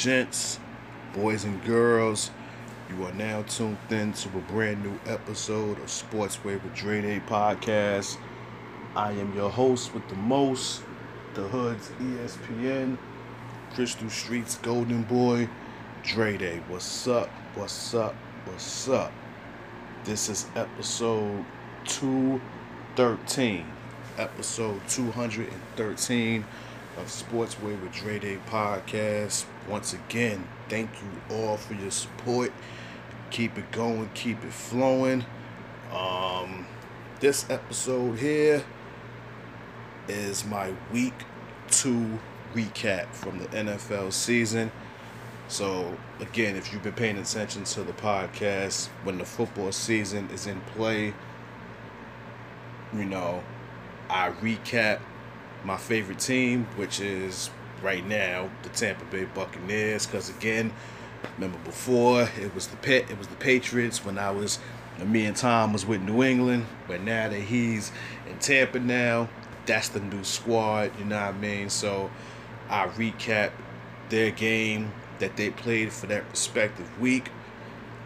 gents, boys and girls, you are now tuned in to a brand new episode of Sportsway with Dre Day podcast. I am your host with the most, the Hood's ESPN, Crystal Streets Golden Boy, Dre Day. What's up, what's up, what's up? This is episode 213. Episode 213 of Sportsway with Dre Day podcast. Once again, thank you all for your support. Keep it going, keep it flowing. Um, this episode here is my week two recap from the NFL season. So, again, if you've been paying attention to the podcast, when the football season is in play, you know, I recap my favorite team, which is right now the Tampa Bay Buccaneers. Because again, remember before it was the pit, it was the Patriots when I was, when me and Tom was with New England. But now that he's in Tampa now, that's the new squad. You know what I mean? So I recap their game that they played for that respective week.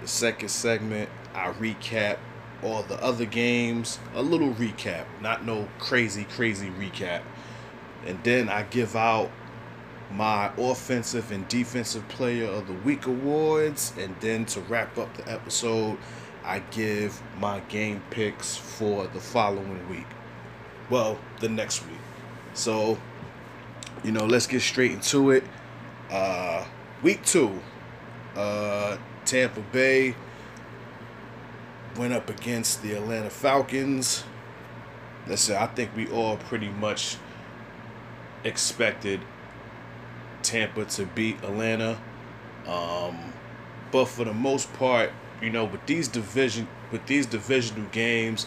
The second segment, I recap all the other games, a little recap, not no crazy, crazy recap. And then I give out my offensive and defensive player of the week awards. And then to wrap up the episode, I give my game picks for the following week. Well, the next week. So, you know, let's get straight into it. Uh, week two, uh, Tampa Bay went up against the Atlanta Falcons. Listen, I think we all pretty much expected Tampa to beat Atlanta. Um, but for the most part, you know, with these division with these divisional games,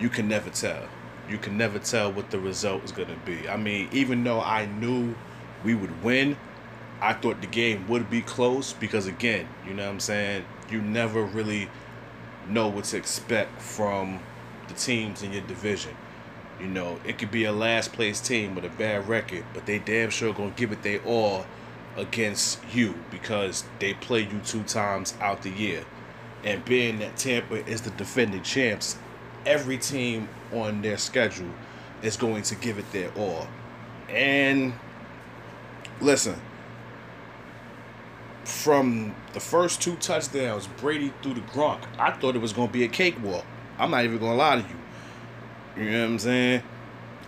you can never tell. You can never tell what the result is going to be. I mean, even though I knew we would win, I thought the game would be close because again, you know what I'm saying? You never really know what to expect from the teams in your division. You know, it could be a last place team with a bad record, but they damn sure gonna give it their all against you because they play you two times out the year. And being that Tampa is the defending champs, every team on their schedule is going to give it their all. And listen, from the first two touchdowns, Brady threw the Gronk. I thought it was going to be a cakewalk. I'm not even going to lie to you. You know what I'm saying?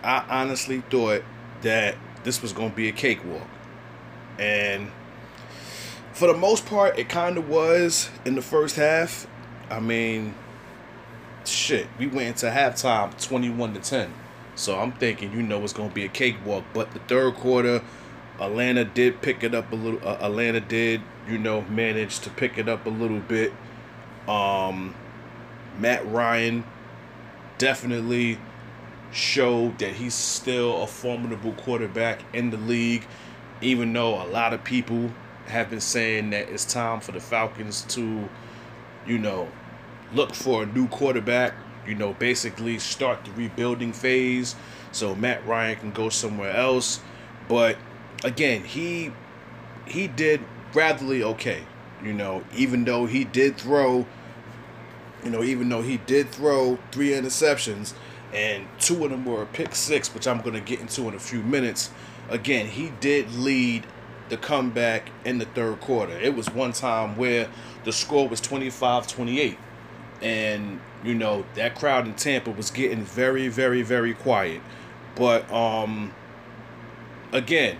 I honestly thought that this was going to be a cakewalk. And for the most part, it kind of was in the first half. I mean, shit, we went into halftime 21 to 10. So I'm thinking, you know, it's going to be a cakewalk. But the third quarter, Atlanta did pick it up a little. Uh, Atlanta did, you know, manage to pick it up a little bit. Um, Matt Ryan definitely showed that he's still a formidable quarterback in the league, even though a lot of people have been saying that it's time for the Falcons to, you know, look for a new quarterback. You know, basically start the rebuilding phase so Matt Ryan can go somewhere else. But again, he he did ratherly okay. You know, even though he did throw, you know, even though he did throw three interceptions and two of them were a pick six, which I'm going to get into in a few minutes. Again, he did lead the comeback in the third quarter. It was one time where the score was 25-28 and you know, that crowd in Tampa was getting very very very quiet. But um again,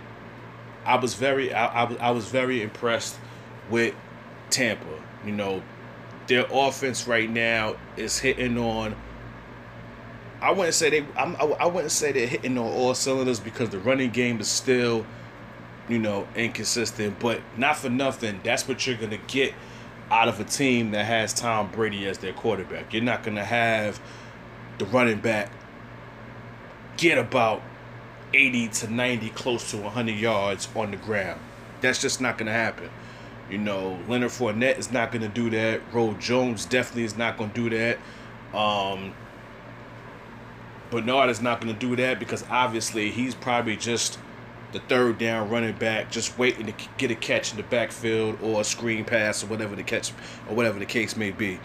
I was very I, I, I was very impressed with Tampa. You know, their offense right now is hitting on. I wouldn't say they. I'm, I, wouldn't say they're hitting on all cylinders because the running game is still, you know, inconsistent. But not for nothing, that's what you're gonna get out of a team that has Tom Brady as their quarterback. You're not gonna have the running back get about 80 to 90, close to 100 yards on the ground. That's just not to happen. You know, Leonard Fournette is not going to do that. Roe Jones definitely is not going to do that. Um, Bernard is not going to do that because obviously he's probably just the third down running back, just waiting to get a catch in the backfield or a screen pass or whatever the catch or whatever the case may be.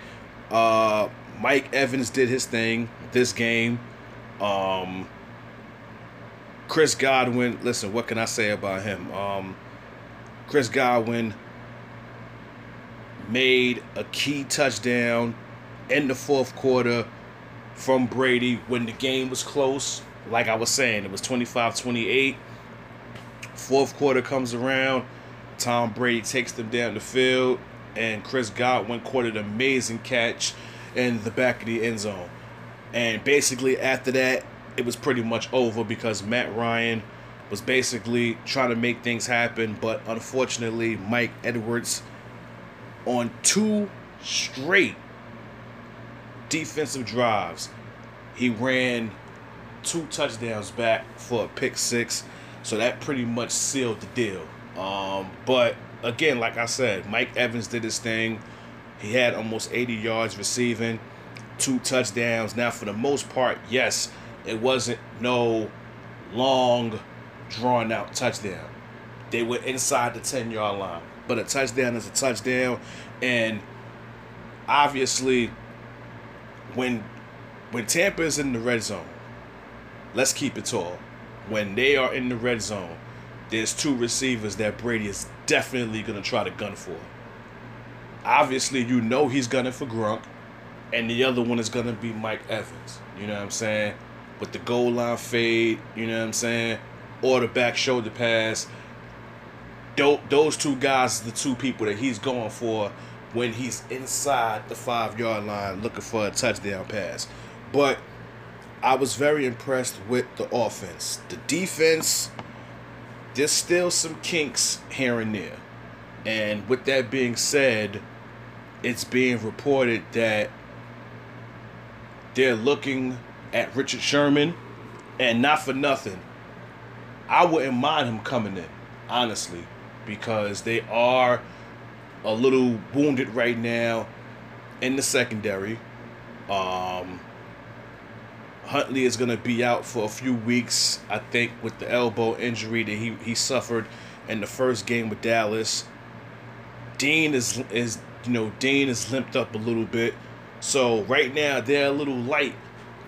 Uh, Mike Evans did his thing this game. Um, Chris Godwin, listen, what can I say about him? Um, Chris Godwin made a key touchdown in the fourth quarter from Brady when the game was close. Like I was saying, it was 25 28. Fourth quarter comes around. Tom Brady takes them down the field, and Chris Godwin caught an amazing catch in the back of the end zone. And basically, after that, it was pretty much over because Matt Ryan was basically trying to make things happen, but unfortunately, Mike Edwards on two straight defensive drives, he ran two touchdowns back for a pick six. So that pretty much sealed the deal. Um, but again, like I said, Mike Evans did his thing. He had almost 80 yards receiving, two touchdowns. Now, for the most part, yes, it wasn't no long, drawn out touchdown. They were inside the 10 yard line. But a touchdown is a touchdown. And obviously, when when Tampa is in the red zone, let's keep it tall. When they are in the red zone, there's two receivers that Brady is definitely gonna try to gun for. Obviously, you know he's gunning for Gronk, and the other one is gonna be Mike Evans. You know what I'm saying? With the goal line fade, you know what I'm saying? Or the back shoulder pass. Those two guys the two people that he's going for when he's inside the five yard line looking for a touchdown pass. But I was very impressed with the offense. The defense, there's still some kinks here and there. And with that being said, it's being reported that they're looking at Richard Sherman, and not for nothing. I wouldn't mind him coming in, honestly, because they are a little wounded right now in the secondary. Um, Huntley is going to be out for a few weeks, I think, with the elbow injury that he, he suffered in the first game with Dallas. Dean is is you know Dean is limped up a little bit, so right now they're a little light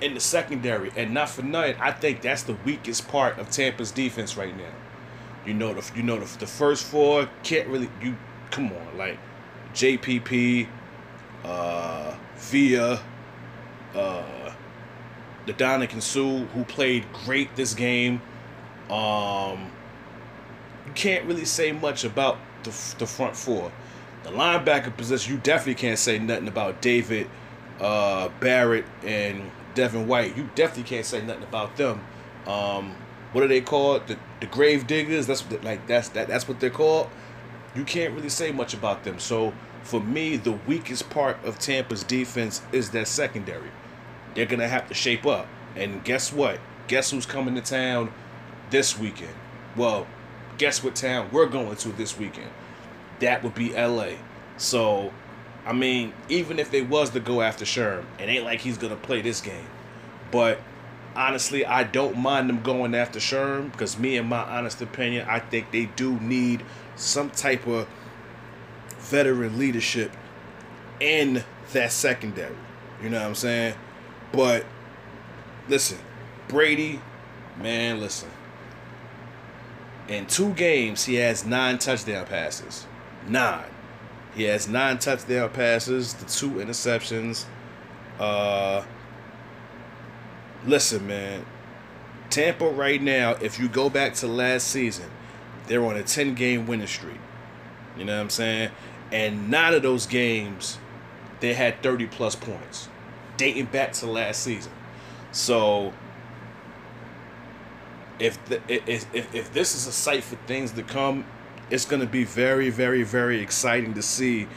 in the secondary, and not for nothing. I think that's the weakest part of Tampa's defense right now. You know the you know the, the first four can't really you come on, like JPP, uh, Villa, uh, the Ndamukong Suh, who played great this game. Um, you can't really say much about the, the front four. The linebacker position, you definitely can't say nothing about David uh, Barrett and Devin White. You definitely can't say nothing about them. Um, what are they called? The the grave diggers. That's what, like that's that that's what they're called you can't really say much about them. So for me, the weakest part of Tampa's defense is that secondary. They're gonna have to shape up. And guess what? Guess who's coming to town this weekend? Well, guess what town we're going to this weekend? That would be LA. So, I mean, even if they was to go after Sherm, it ain't like he's gonna play this game. But honestly, I don't mind them going after Sherm because me, in my honest opinion, I think they do need some type of veteran leadership in that secondary. You know what I'm saying? But listen, Brady, man, listen. In two games, he has nine touchdown passes. Nine. He has nine touchdown passes, the two interceptions. Uh listen, man. Tampa right now, if you go back to last season, they're on a 10 game winning streak. You know what I'm saying? And nine of those games, they had 30 plus points, dating back to last season. So, if, the, if, if, if this is a sight for things to come, it's going to be very, very, very exciting to see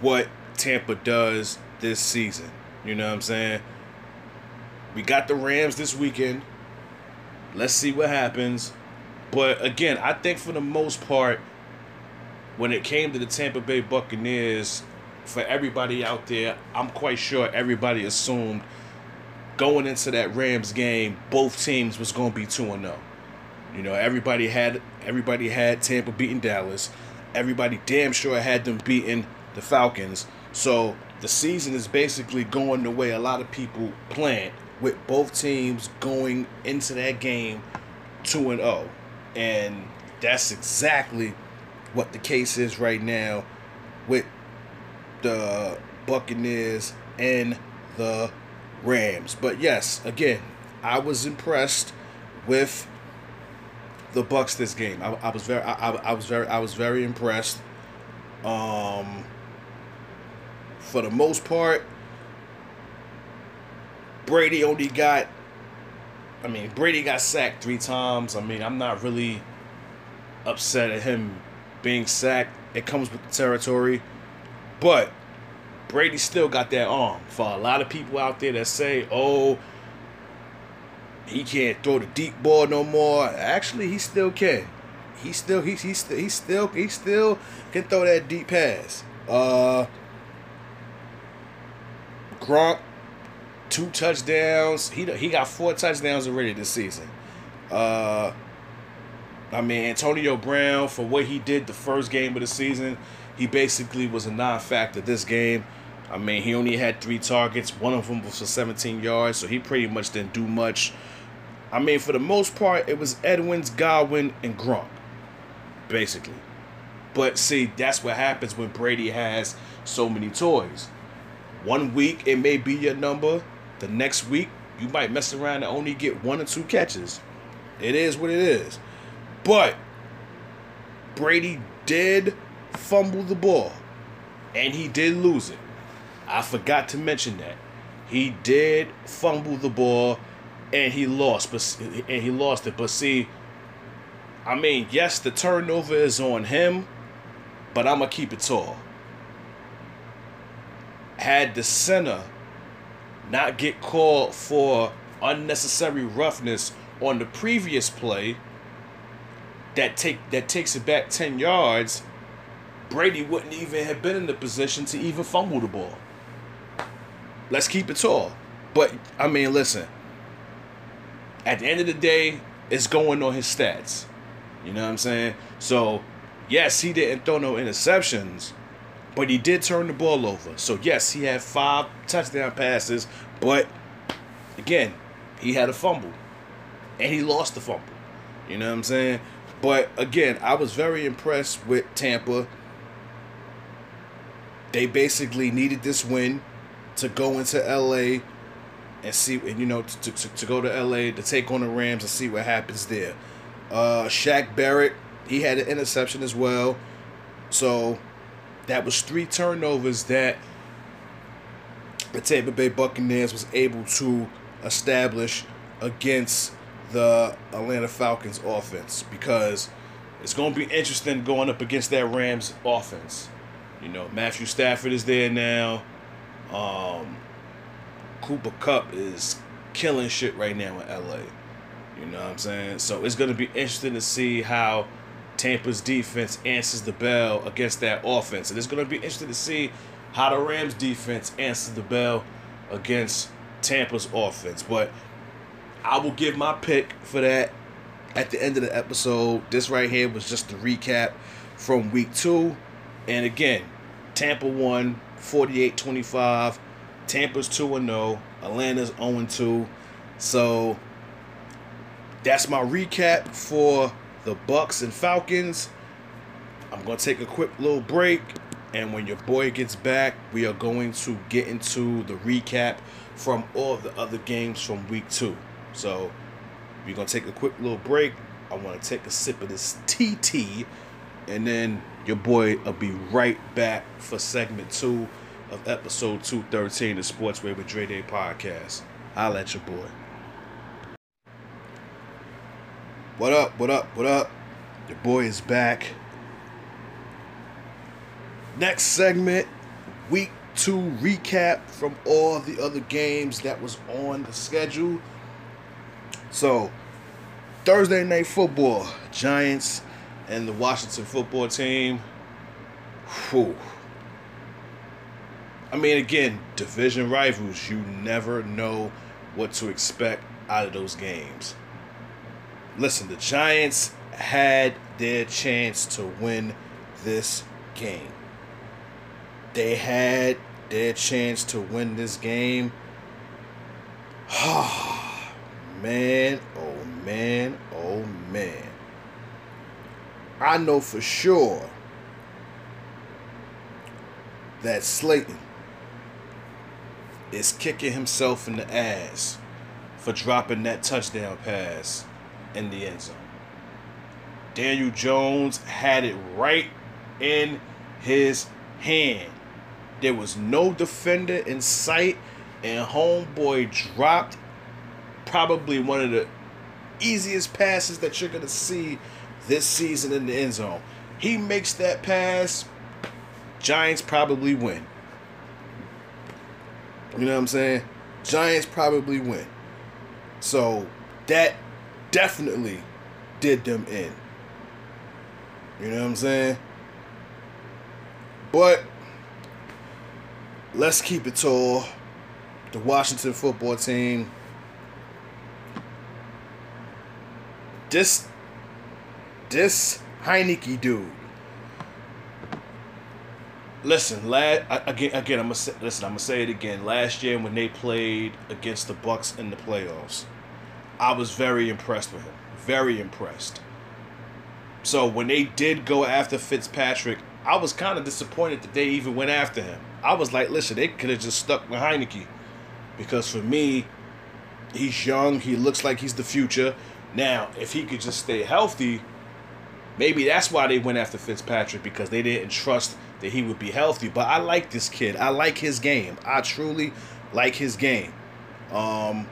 what Tampa does this season. You know what I'm saying? We got the Rams this weekend. Let's see what happens. But again, I think for the most part, when it came to the Tampa Bay Buccaneers, for everybody out there, I'm quite sure everybody assumed going into that Rams game, both teams was going to be 2 0. You know, everybody had everybody had Tampa beating Dallas. Everybody damn sure had them beating the Falcons. So the season is basically going the way a lot of people planned, with both teams going into that game 2 and 0. And that's exactly what the case is right now with the Buccaneers and the Rams. But yes, again, I was impressed with the Bucks this game. I, I was very, I, I, was very, I was very impressed. Um, for the most part, Brady only got. I mean, Brady got sacked three times. I mean, I'm not really upset at him being sacked. It comes with the territory, but Brady still got that arm. For a lot of people out there that say, "Oh, he can't throw the deep ball no more," actually, he still can. He still he he still he still he still can throw that deep pass. Uh, Gronk, two touchdowns. He he got four touchdowns already this season. Uh, I mean Antonio Brown for what he did the first game of the season, he basically was a non-factor this game. I mean, he only had three targets. One of them was for 17 yards, so he pretty much didn't do much. I mean, for the most part, it was Evans, Godwin, and Gronk, basically. But see, that's what happens when Brady has so many toys. One week it may be your number. The next week you might mess around and only get one or two catches. It is what it is. But Brady did fumble the ball and he did lose it. I forgot to mention that. He did fumble the ball and he lost, but and he lost it. But see, I mean, yes, the turnover is on him, but I'm gonna keep it tall. Had the center not get called for unnecessary roughness on the previous play that take that takes it back 10 yards, Brady wouldn't even have been in the position to even fumble the ball. Let's keep it tall. But I mean, listen. At the end of the day, it's going on his stats. You know what I'm saying? So, yes, he didn't throw no interceptions, but he did turn the ball over. So, yes, he had five touchdown passes, but again, he had a fumble. And he lost the fumble. You know what I'm saying? But again, I was very impressed with Tampa. They basically needed this win to go into LA and see, and you know, to, to, to go to LA to take on the Rams and see what happens there. Uh, Shaq Barrett, he had an interception as well. So that was three turnovers that the Tampa Bay Buccaneers was able to establish against the Atlanta Falcons offense because it's going to be interesting going up against that Rams offense. You know, Matthew Stafford is there now. Um, Cooper Kupp is killing shit right now in LA. You know what I'm saying? So it's going to be interesting to see how Tampa's defense answers the bell against that offense. And it's going to be interesting to see how the Rams defense answers the bell against Tampa's offense. But I will give my pick for that at the end of the episode. This right here was just a recap from week two. And again, Tampa won 48 25. Tampa's 2 0. Atlanta's 0 2. So that's my recap for the Bucks and Falcons. I'm going to take a quick little break. And when your boy gets back, we are going to get into the recap from all the other games from week two. So we're going to take a quick little break. I want to take a sip of this TT. And then your boy will be right back for segment two of episode 213 of Sportsway with Dre Day podcast. I'll let your boy. What up? What up? What up? Your boy is back. Next segment, week two recap from all the other games that was on the schedule. So, Thursday night football, Giants and the Washington football team. Whew. I mean, again, division rivals, you never know what to expect out of those games. Listen, the Giants had their chance to win this game. They had their chance to win this game. man, oh man, oh man. I know for sure that Slayton is kicking himself in the ass for dropping that touchdown pass in the end zone. Daniel Jones had it right in his hand. There was no defender in sight, and Homeboy dropped probably one of the easiest passes that you're going to see this season in the end zone. He makes that pass, Giants probably win. You know what I'm saying? Giants probably win. So that definitely did them in. You know what I'm saying? But let's keep it tall. The Washington football team. This this Heinicke dude. Listen, last again, again, I'm gonna say, listen. I'm gonna say it again. Last year when they played against the Bucks in the playoffs, I was very impressed with him. Very impressed. So when they did go after Fitzpatrick, I was kind of disappointed that they even went after him. I was like, listen, they could have just stuck with Heinicke, because for me, he's young. He looks like he's the future. Now, if he could just stay healthy, maybe that's why they went after Fitzpatrick because they didn't trust that he would be healthy. But I like this kid. I like his game. I truly like his game. Um,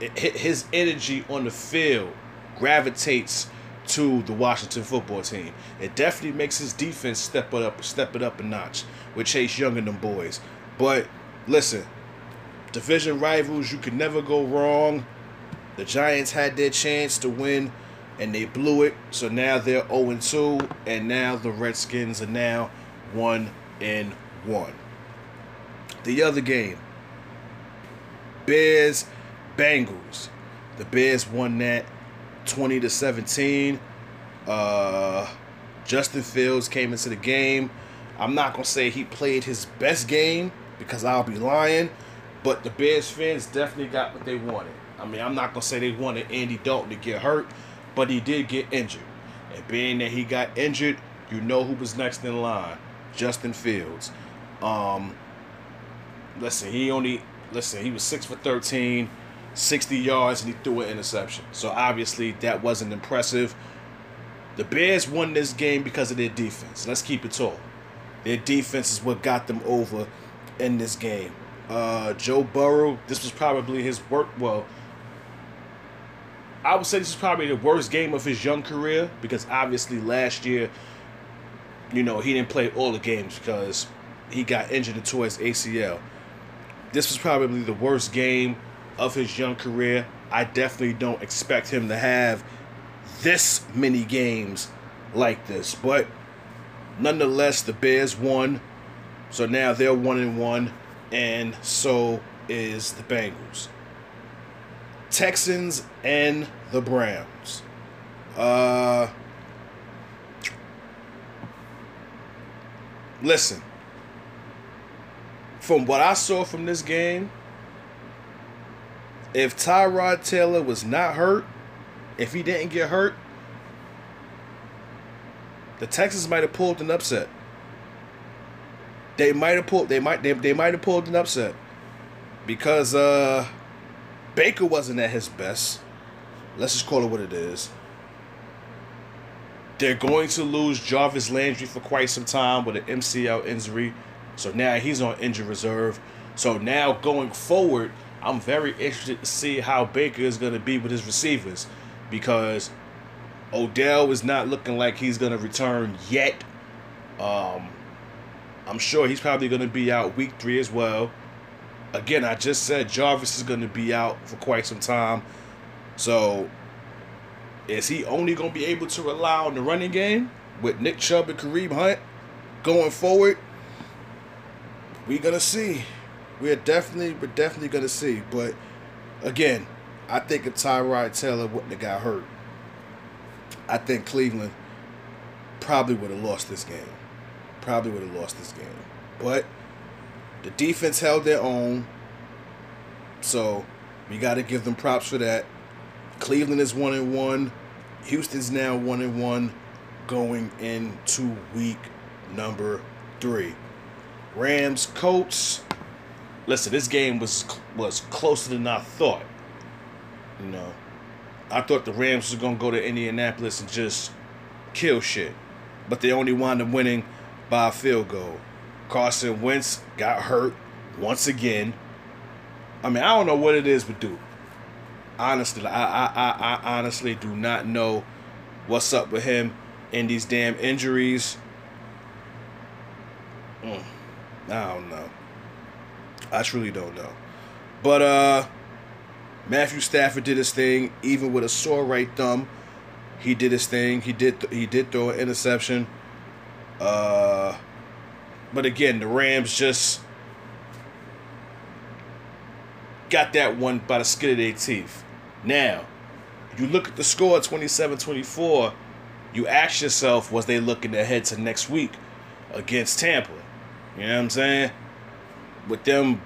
his energy on the field gravitates to the Washington football team. It definitely makes his defense step it up, step it up a notch with Chase Young and them boys. But listen, division rivals, you can never go wrong. The Giants had their chance to win and they blew it. So now they're 0 2, and now the Redskins are now 1 and 1. The other game, Bears Bengals. The Bears won that 20 to 17. Uh, Justin Fields came into the game. I'm not gonna say he played his best game because I'll be lying, but the Bears fans definitely got what they wanted. I mean, I'm not gonna say they wanted Andy Dalton to get hurt but he did get injured. And being that he got injured, you know who was next in line Justin Fields. Um, listen, he only, listen, he was 6 for 13, 60 yards, and he threw an interception. So obviously that wasn't impressive. The Bears won this game because of their defense. Let's keep it tall. Their defense is what got them over in this game. Uh, Joe Burrow, this was probably his work. Well, I would say this is probably the worst game of his young career because obviously last year, you know, he didn't play all the games because he got injured into his ACL. This was probably the worst game of his young career. I definitely don't expect him to have this many games like this, but nonetheless, the Bears won, so now they're one and one, and so is the Bengals. Texans and the Browns. Uh, listen, from what I saw from this game, if Tyrod Taylor was not hurt, if he didn't get hurt, the Texans might have pulled an upset. They might have pulled. They might. They, they might have pulled an upset because uh Baker wasn't at his best. Let's just call it what it is. They're going to lose Jarvis Landry for quite some time with an MCL injury. So now he's on injury reserve. So now going forward, I'm very interested to see how Baker is going to be with his receivers because Odell is not looking like he's going to return yet. Um, I'm sure he's probably going to be out week three as well again, I just said Jarvis is going to be out for quite some time. So, is he only going to be able to rely on the running game with Nick Chubb and Kareem Hunt going forward? We're gonna see. We're definitely, we're definitely gonna see. But again, I think if Tyrod Taylor wouldn't have got hurt, I think Cleveland probably would have lost this game. Probably would have lost this game. But the defense held their own. So we got to give them props for that. Cleveland is one and one. Houston's now one and one, going into week number three. Rams, Colts. Listen, this game was was closer than I thought. You know, I thought the Rams was gonna go to Indianapolis and just kill shit, but they only wound up winning by a field goal. Carson Wentz got hurt once again. I mean, I don't know what it is with Duke. Honestly, I, I, I, I honestly do not know what's up with him and these damn injuries. Mm, I don't know. I truly don't know. But uh Matthew Stafford did his thing, even with a sore right thumb. He did his thing. He did th- he did throw an interception. Uh but again, the Rams just got that one by the skin of their teeth. Now, you look at the score 27-24, you ask yourself, was they looking ahead to next week against Tampa? You know what I'm saying? With them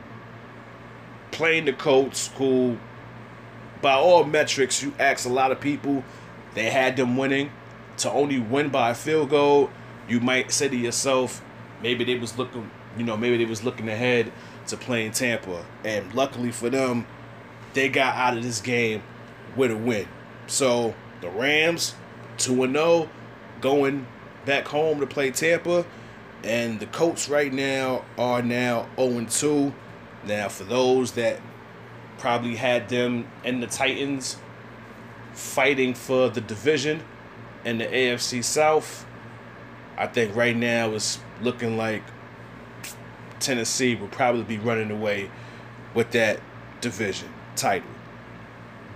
playing the Colts, who, by all metrics, you ask a lot of people, they had them winning. To only win by a field goal, you might say to yourself, maybe they was looking, you know, maybe they was looking ahead to playing Tampa. And luckily for them, they got out of this game with a win. So the Rams, 2 0, going back home to play Tampa. And the Colts right now are now 0 2. Now, for those that probably had them and the Titans fighting for the division and the AFC South, I think right now it's looking like Tennessee will probably be running away with that division title.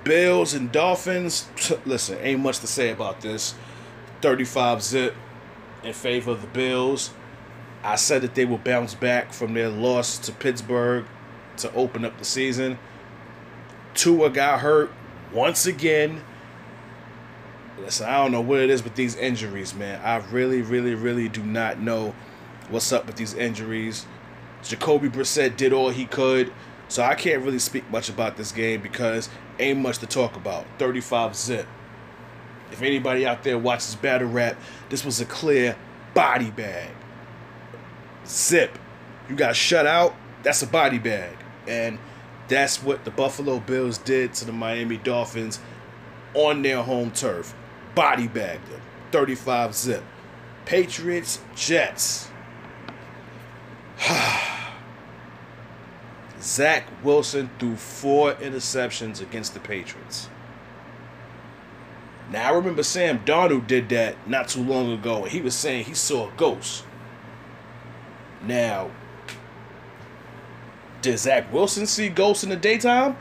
Bills and Dolphins, listen, ain't much to say about this. 35 zip in favor of the Bills. I said that they will bounce back from their loss to Pittsburgh to open up the season. Tua got hurt once again. Listen, I don't know what it is with these injuries, man. I really, really, really do not know what's up with these injuries. Jacoby Brissett did all he could, so I can't really speak much about this game because ain't much to talk about. 35 zip. If anybody out there watches battle rap, this was a clear body bag. Zip. You got shut out, that's a body bag. And that's what the Buffalo Bills did to the Miami Dolphins on their home turf. Body bagged them. 35 zip. Patriots, Jets. Zach Wilson threw four interceptions against the Patriots. Now I remember Sam Darnold did that not too long ago, and he was saying he saw a ghost. Now, did Zach Wilson see ghosts in the daytime?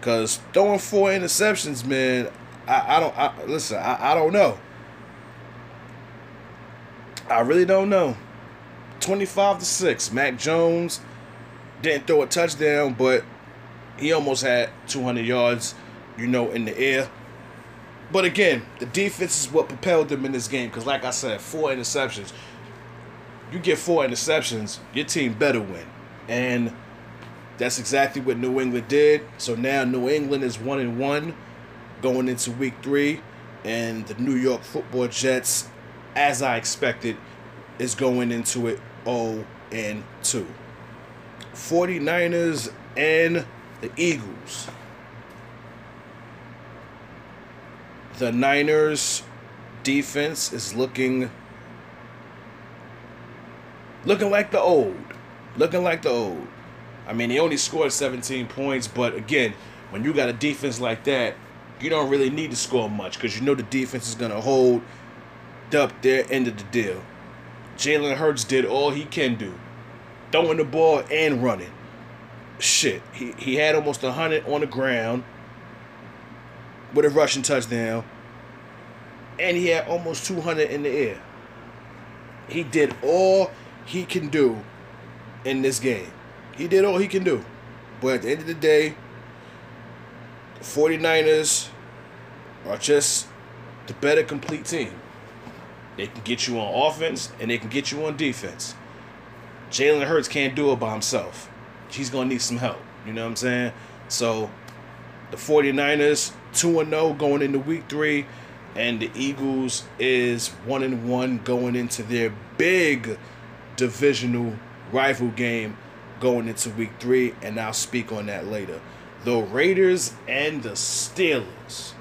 Cause throwing four interceptions, man, I, I don't I, listen. I, I don't know. I really don't know. Twenty-five to six. Mac Jones didn't throw a touchdown, but he almost had two hundred yards, you know, in the air. But again, the defense is what propelled them in this game. Cause like I said, four interceptions. You get four interceptions, your team better win, and that's exactly what New England did. So now New England is one and one going into week three. And the New York football Jets, as I expected, is going into it 0 and 2. 49ers and the Eagles. The Niners defense is looking looking like the old. Looking like the old. I mean, he only scored 17 points, but again, when you got a defense like that, you don't really need to score much because you know the defense is going to hold up their end of the deal. Jalen Hurts did all he can do, throwing the ball and running. Shit, he, he had almost 100 on the ground with a rushing touchdown, and he had almost 200 in the air. He did all he can do in this game. He did all he can do. But at the end of the day, 49ers are just the better complete team. They can get you on offense and they can get you on defense. Jalen Hurts can't do it by himself. He's going to need some help. You know what I'm saying? So the 49ers 2 and 0 going into week 3 and the Eagles is 1 and 1 going into their big divisional rival game going into week 3 and I'll speak on that later. The Raiders and the Steelers.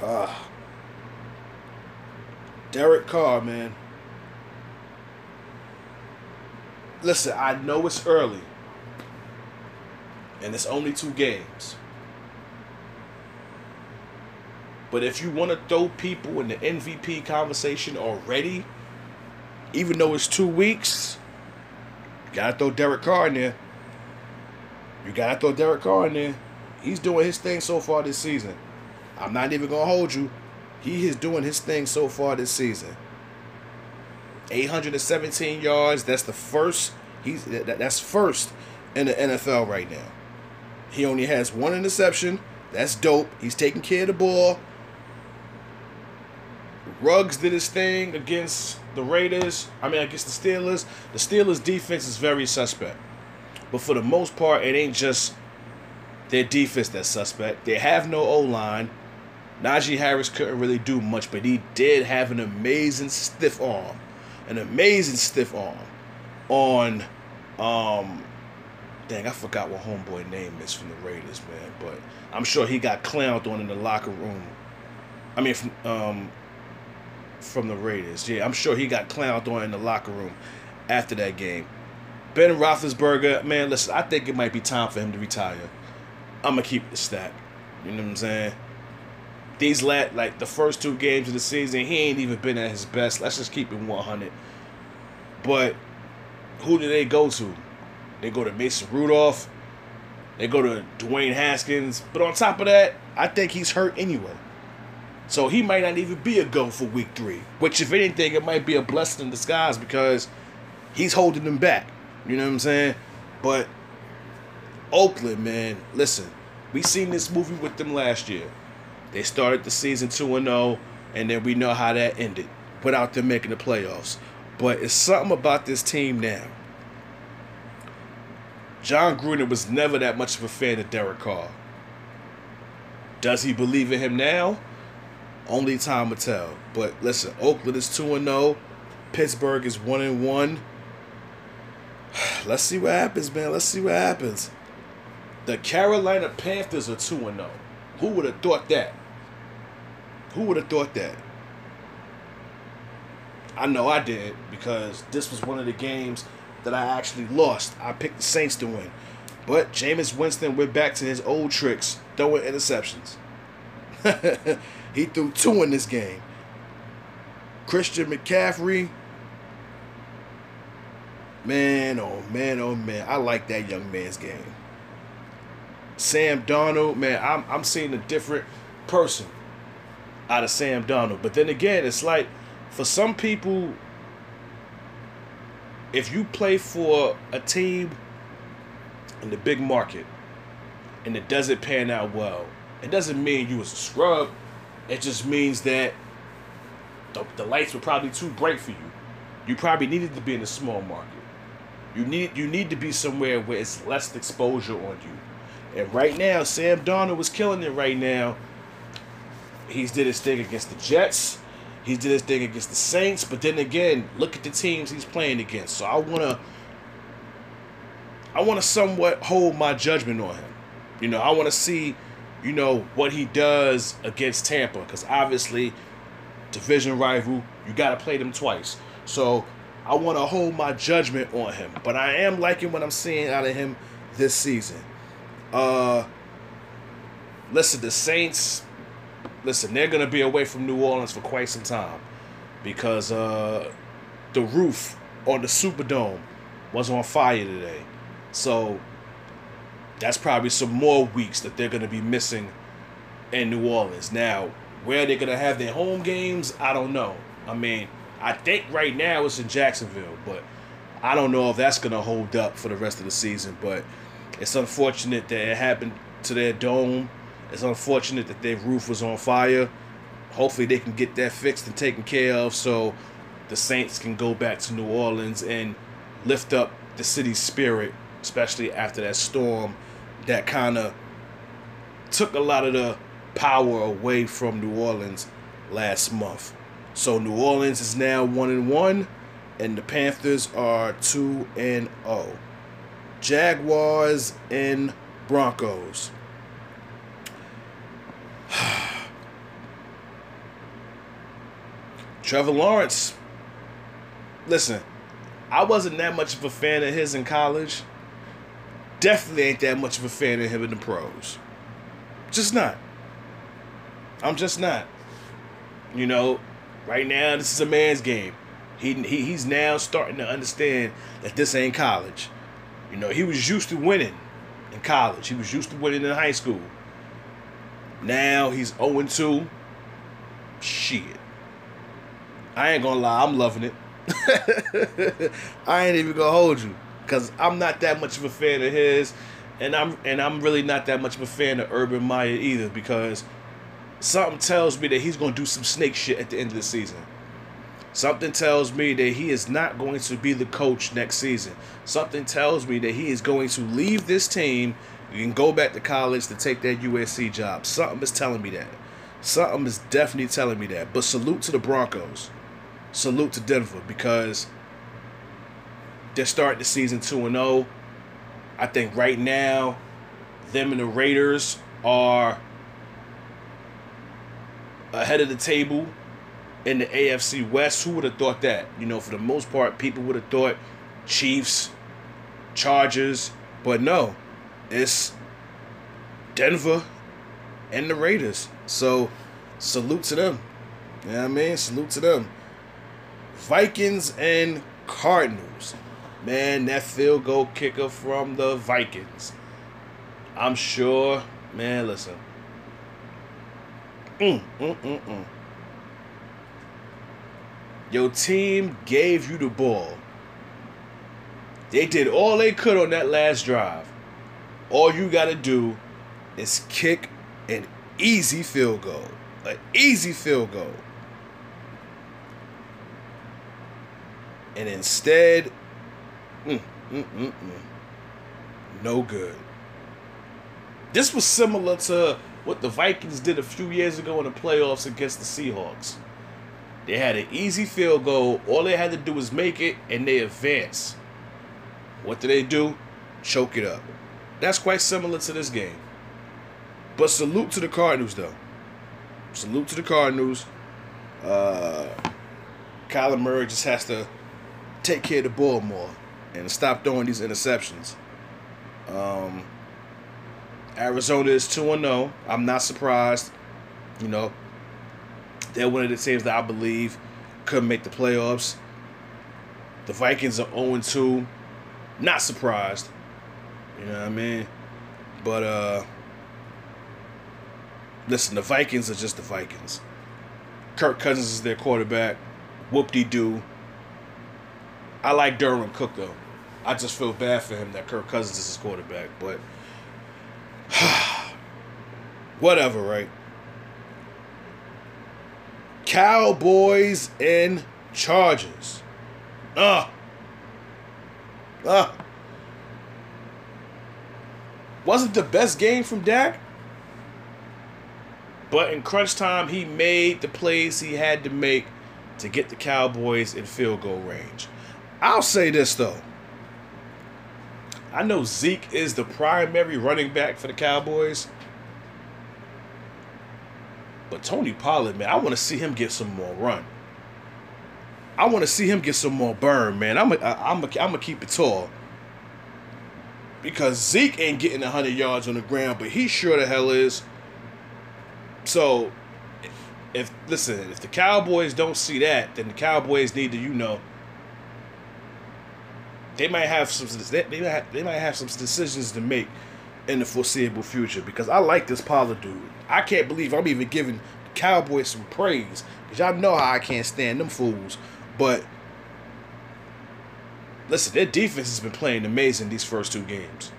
Ah. Derek Carr, man. Listen, I know it's early. And it's only two games. But if you want to throw people in the MVP conversation already, even though it's two weeks, you gotta throw Derek Carr in there. You gotta throw Derek Carr in there. He's doing his thing so far this season. I'm not even gonna hold you. He is doing his thing so far this season. 817 yards. That's the first. He's that's first in the NFL right now. He only has one interception. That's dope. He's taking care of the ball. Ruggs did his thing against the Raiders. I mean, against the Steelers. The Steelers' defense is very suspect. But for the most part, it ain't just their defense that's suspect. They have no O line. Najee Harris couldn't really do much, but he did have an amazing stiff arm. An amazing stiff arm on um dang, I forgot what homeboy name is from the Raiders, man. But I'm sure he got clowned on in the locker room. I mean um from the Raiders. Yeah, I'm sure he got clowned on in the locker room after that game. Ben Roethlisberger, man, listen, I think it might be time for him to retire. I'm gonna keep the stat. You know what I'm saying? These lat like the first two games of the season, he ain't even been at his best. Let's just keep him 100. But who do they go to? They go to Mason Rudolph. They go to Dwayne Haskins. But on top of that, I think he's hurt anyway. So he might not even be a go for week three. Which, if anything, it might be a blessing in disguise because he's holding them back. You know what I'm saying? But Oakland, man, listen, we seen this movie with them last year. They started the season 2 and 0, and then we know how that ended without them making the playoffs. But it's something about this team now. Jon Gruden was never that much of a fan of Derek Carr. Does he believe in him now? Only time will tell. But listen, Oakland is 2 and 0. Pittsburgh is 1 and 1. Let's see what happens, man. Let's see what happens. The Carolina Panthers are 2 and 0. Who would have thought that? Who would have thought that? I know I did because this was one of the games that I actually lost. I picked the Saints to win. But Jameis Winston went back to his old tricks, throwing interceptions. he threw two in this game. Christian McCaffrey, man, oh man, oh man, I like that young man's game. Sam Darnold, man, I'm I'm seeing a different person out of Sam Darnold. But then again, it's like for some people, if you play for a team in the big market and it doesn't pan out well, it doesn't mean you was a scrub. It just means that the, the lights were probably too bright for you. You probably needed to be in a small market. You need you need to be somewhere where it's less exposure on you. And right now, Sam Darnold was killing it right now. He's did his thing against the Jets. He did his thing against the Saints. But then again, look at the teams he's playing against. So I wanna I wanna somewhat hold my judgment on him. You know, I wanna see, you know, what he does against Tampa. Because obviously, division rival, you gotta play them twice. So I want to hold my judgment on him, but I am liking what I'm seeing out of him this season. Uh, listen, the Saints, listen, they're gonna be away from New Orleans for quite some time because uh, the roof on the Superdome was on fire today, so that's probably some more weeks that they're gonna be missing in New Orleans. Now, where they're gonna have their home games, I don't know. I mean. I think right now it's in Jacksonville, but I don't know if that's gonna hold up for the rest of the season. But it's unfortunate that it happened to their dome. It's unfortunate that their roof was on fire. Hopefully, they can get that fixed and taken care of so the Saints can go back to New Orleans and lift up the city's spirit, especially after that storm that kind of took a lot of the power away from New Orleans last month. So New Orleans is now one and one, and the Panthers are two and zero. Oh. Jaguars and Broncos. Trevor Lawrence. Listen, I wasn't that much of a fan of his in college. Definitely ain't that much of a fan of him in the pros. Just not. I'm just not. You know, right now this is a man's game. He, he he's now starting to understand that this ain't college. You know, he was used to winning in college. He was used to winning in high school. Now he's 0 2. Shit. I ain't gonna lie, I'm loving it. I ain't even gonna hold you. Cause I'm not that much of a fan of his. And I'm and I'm really not that much of a fan of Urban Meyer either because something tells me that he's gonna do some snake shit at the end of the season. Something tells me that he is not going to be the coach next season. Something tells me that he is going to leave this team and go back to college to take that USC job. Something is telling me that. Something is definitely telling me that. But salute to the Broncos. Salute to Denver because they're starting the season 2 and 0. I think right now, them and the Raiders are ahead of the table in the AFC West. Who would have thought that? You know, for the most part, people would have thought Chiefs, Chargers, but no, it's Denver and the Raiders. So, salute to them. You know what I mean? Salute to them. Vikings and Cardinals. Man, that field goal kicker from the Vikings. I'm sure, man, listen. Mm, mm, mm, mm. Your team gave you the ball. They did all they could on that last drive. All you got to do is kick an easy field goal. An easy field goal. And instead, mm, mm, mm, mm, no good. This was similar to what the Vikings did a few years ago in the playoffs against the Seahawks. They had an easy field goal. All they had to do was make it, and they advance. What do they do? Choke it up. That's quite similar to this game. But salute to the Cardinals, though. Salute to the Cardinals. Uh, Kyler Murray just has to take care of the ball more and stop throwing these interceptions. Um, Arizona is 2 0. I'm not surprised. You know, they're one of the teams that I believe could make the playoffs. The Vikings are 0 2. Not surprised. You know what I mean? But uh listen, the Vikings are just the Vikings. Kirk Cousins is their quarterback. Whoop de doo. I like Dalvin Cook though. I just feel bad for him that Kirk Cousins is his quarterback, but whatever, right? Cowboys and Chargers. Ah. Uh. Wasn't the best game from Dak? But in crunch time, he made the plays he had to make to get the Cowboys in field goal range. I'll say this though. I know Zeke is the primary running back for the Cowboys. But Tony Pollard, man, I want to see him get some more run. I want to see him get some more burn, man. I'm a, I'm a, I'm gonna keep it tall. Because Zeke ain't getting 100 yards on the ground, but he sure the hell is. So, if listen, if the Cowboys don't see that, then the Cowboys need to, you know, they might have some they, they might they might have some decisions to make in the foreseeable future because I like this Pollard dude. I can't believe I'm even giving Cowboys some praise because y'all know how I can't stand them fools. But listen, their defense has been playing amazing these first two games.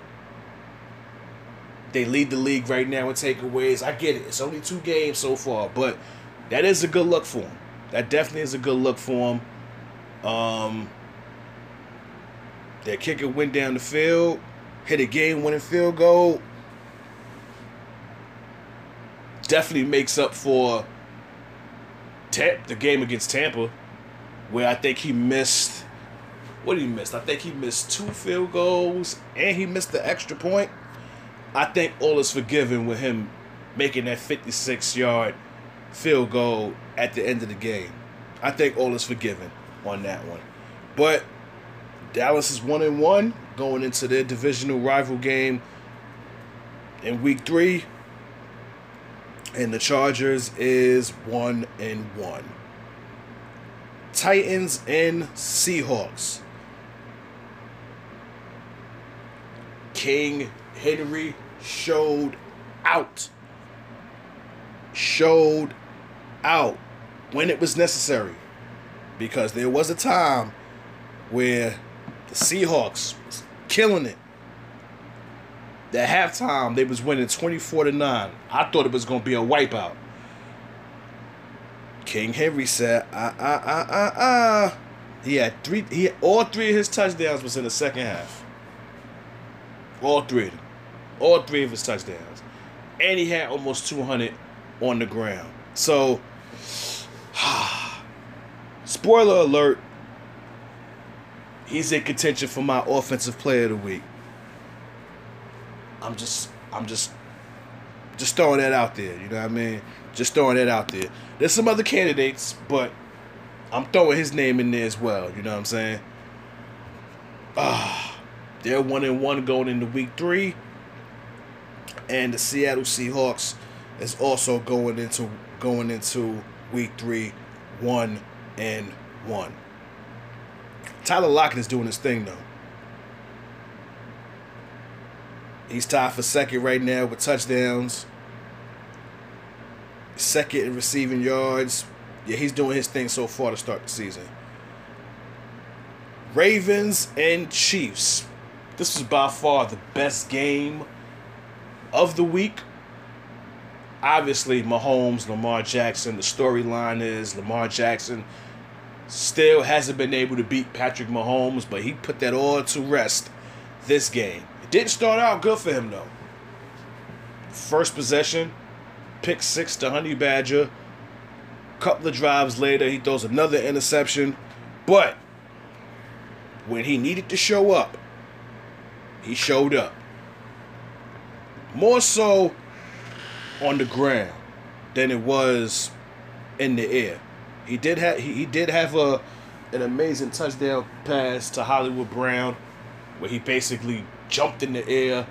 They lead the league right now in takeaways. I get it. It's only two games so far, but that is a good look for them. That definitely is a good look for them. Um, their kicker went down the field, hit a game-winning field goal. Definitely makes up for the game against Tampa, where I think he missed. What did he miss? I think he missed two field goals and he missed the extra point. I think all is forgiven with him making that 56 yard field goal at the end of the game. I think all is forgiven on that one. But Dallas is one and one going into their divisional rival game in week three. And the Chargers is one and one. Titans and Seahawks. King Henry showed out. Showed out when it was necessary. Because there was a time where the Seahawks was killing it. At halftime, they was winning 24 to 9. I thought it was gonna be a wipeout. King Henry said, uh uh uh uh uh. He had three he had, all three of his touchdowns was in the second half. All three of them. All three of his touchdowns. And he had almost 200 on the ground. So, spoiler alert, he's in contention for my offensive player of the week. I'm just, I'm just, just throwing that out there. You know what I mean? Just throwing that out there. There's some other candidates, but I'm throwing his name in there as well. You know what I'm saying? Ah, they're one and one going into week three and the Seattle Seahawks is also going into going into week three, one and one. Tyler Lockett is doing his thing though. He's tied for second right now with touchdowns. Second in receiving yards. Yeah, he's doing his thing so far to start the season. Ravens and Chiefs. This was by far the best game of the week. Obviously, Mahomes, Lamar Jackson. The storyline is Lamar Jackson still hasn't been able to beat Patrick Mahomes, but he put that all to rest this game. It didn't start out good for him though. First possession, pick six to Honey Badger. Couple of drives later, he throws another interception. But when he needed to show up, he showed up more so on the ground than it was in the air. He did have he, he did have a an amazing touchdown pass to Hollywood Brown where he basically jumped in the air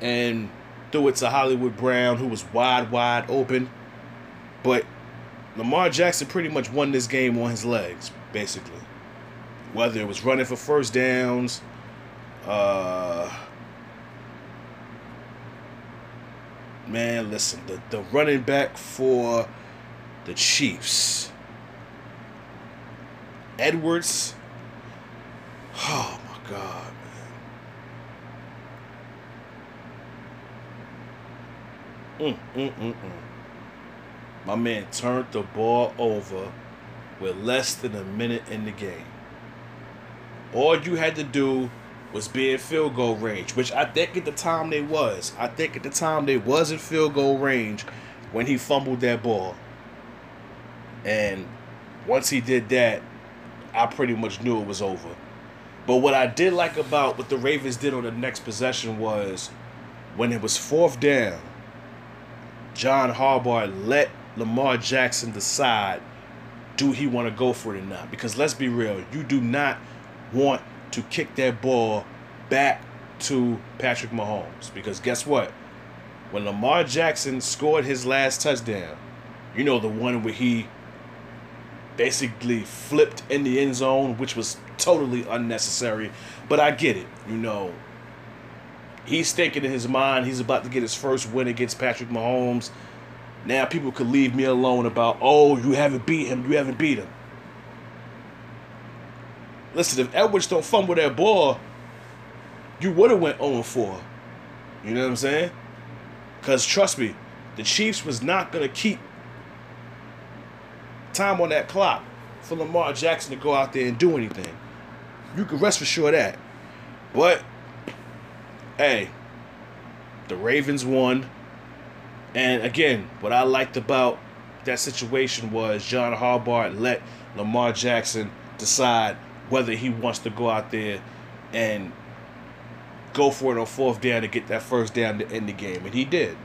and threw it to Hollywood Brown who was wide wide open. But Lamar Jackson pretty much won this game on his legs, basically. Whether it was running for first downs, uh man, listen, the, the running back for the Chiefs, Edwards. Oh my God, man. Mm, mm, mm, mm. My man turned the ball over with less than a minute in the game. All you had to do was be in field goal range, which I think at the time they was. I think at the time they was in field goal range when he fumbled that ball. And once he did that, I pretty much knew it was over. But what I did like about what the Ravens did on the next possession was when it was fourth down, John Harbaugh let Lamar Jackson decide do he want to go for it or not. Because let's be real, you do not want to kick that ball back to Patrick Mahomes. Because guess what? When Lamar Jackson scored his last touchdown, you know, the one where he basically flipped in the end zone, which was totally unnecessary. But I get it. You know, he's thinking in his mind he's about to get his first win against Patrick Mahomes. Now people could leave me alone about, oh, you haven't beat him, you haven't beat him. Listen, if Edwards don't fumble that ball, you would have went 0 4. You know what I'm saying? Because trust me, the Chiefs was not to keep time on that clock for Lamar Jackson to go out there and do anything. You can rest for sure that. But, hey, the Ravens won. And again, what I liked about that situation was John Harbaugh let Lamar Jackson decide whether he wants to go out there and go for it on fourth down to get that first down to end the game, and he did.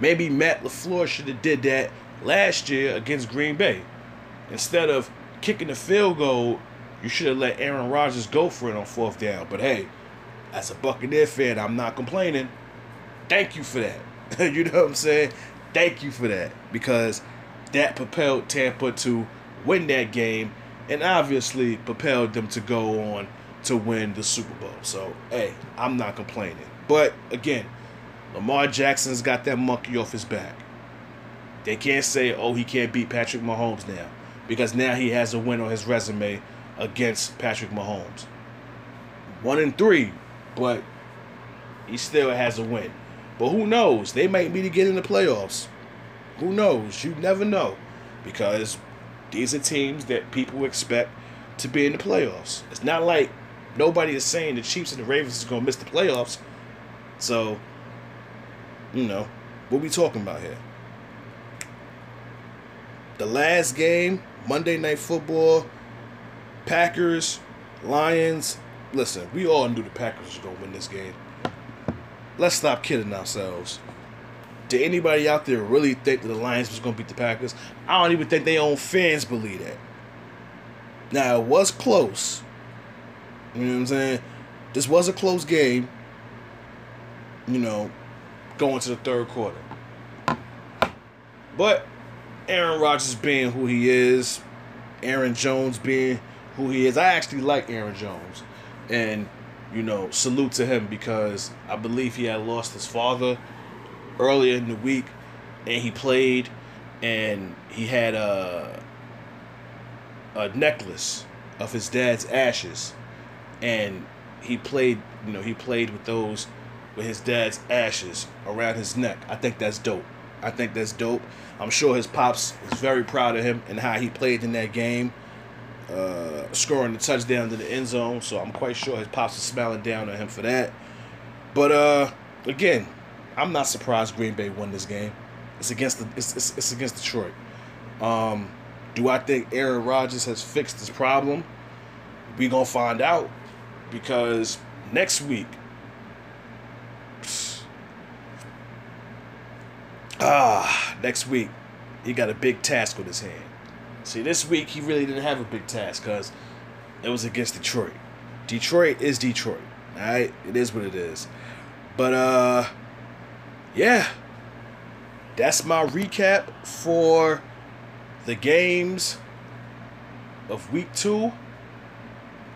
Maybe Matt LaFleur should have did that last year against Green Bay. Instead of kicking the field goal, you should have let Aaron Rodgers go for it on fourth down. But hey, as a Buccaneer fan, I'm not complaining. Thank you for that. you know what I'm saying? Thank you for that because that propelled Tampa to win that game and obviously propelled them to go on to win the Super Bowl. So, hey, I'm not complaining. But again, Lamar Jackson's got that monkey off his back. They can't say, oh, he can't beat Patrick Mahomes now because now he has a win on his resume against Patrick Mahomes. One in three, but he still has a win. But who knows? They might be to get in the playoffs. Who knows? You never know. Because these are teams that people expect to be in the playoffs. It's not like nobody is saying the Chiefs and the Ravens is going to miss the playoffs. So, you know, what we talking about here? The last game, Monday Night Football, Packers, Lions. Listen, we all knew the Packers was going to win this game. Let's stop kidding ourselves. Did anybody out there really think that the Lions was going to beat the Packers? I don't even think their own fans believe that. Now, it was close. You know what I'm saying? This was a close game. You know, going to the third quarter. But Aaron Rodgers being who he is, Aaron Jones being who he is, I actually like Aaron Jones. And, you know, salute to him because I believe he had lost his father earlier in the week, and he played, and he had a a necklace of his dad's ashes, and he played. You know, he played with those with his dad's ashes around his neck. I think that's dope. I think that's dope. I'm sure his pops is very proud of him and how he played in that game, uh, scoring the touchdown to the end zone. So I'm quite sure his pops is smiling down on him for that. But uh, again, I'm not surprised Green Bay won this game. It's against the it's, it's, it's against Detroit. Um, do I think Aaron Rodgers has fixed this problem? We gonna find out because next week. Ah, next week he got a big task on his hand. See, this week he really didn't have a big task because it was against Detroit. Detroit is Detroit. All right, it is what it is. But uh yeah, that's my recap for the games of week two.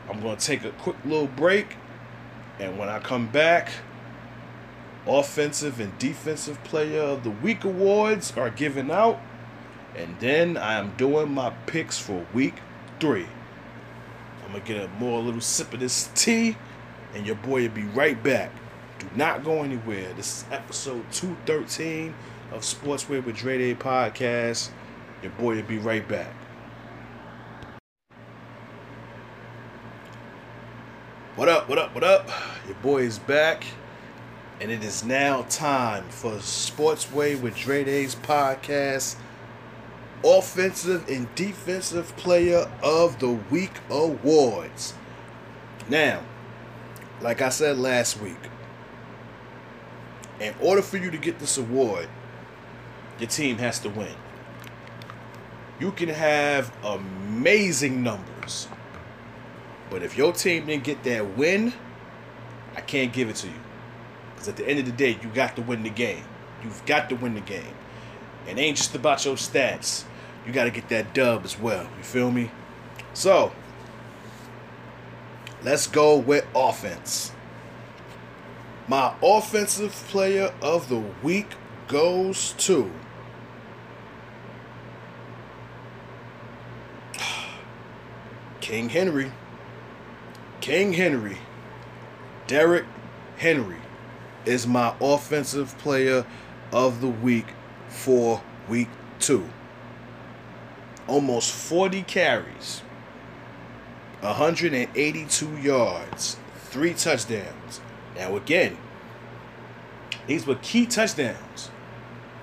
I'm to take a quick little break. And when I come back, offensive and defensive player of the week awards are given out. And then I am doing my picks for week three. I'm going to get a more little sip of this tea. And your boy will be right back. Do not go anywhere. This is episode 213 of Sportswear with Dre Day podcast. Your boy will be right back. What up, what up, what up? Your boy is back. And it is now time for Sportsway with Dre Days podcast. Offensive and Defensive Player of the Week Awards. Now, like I said last week, in order for you to get this award, your team has to win. You can have amazing numbers, but if your team didn't get that win, I can't give it to you. Because at the end of the day, you got to win the game. You've got to win the game. It ain't just about your stats. You got to get that dub as well. You feel me? So, let's go with offense. My offensive player of the week goes to King Henry. King Henry. Derrick Henry is my offensive player of the week for week two. Almost 40 carries, 182 yards, three touchdowns. Now, again, these were key touchdowns.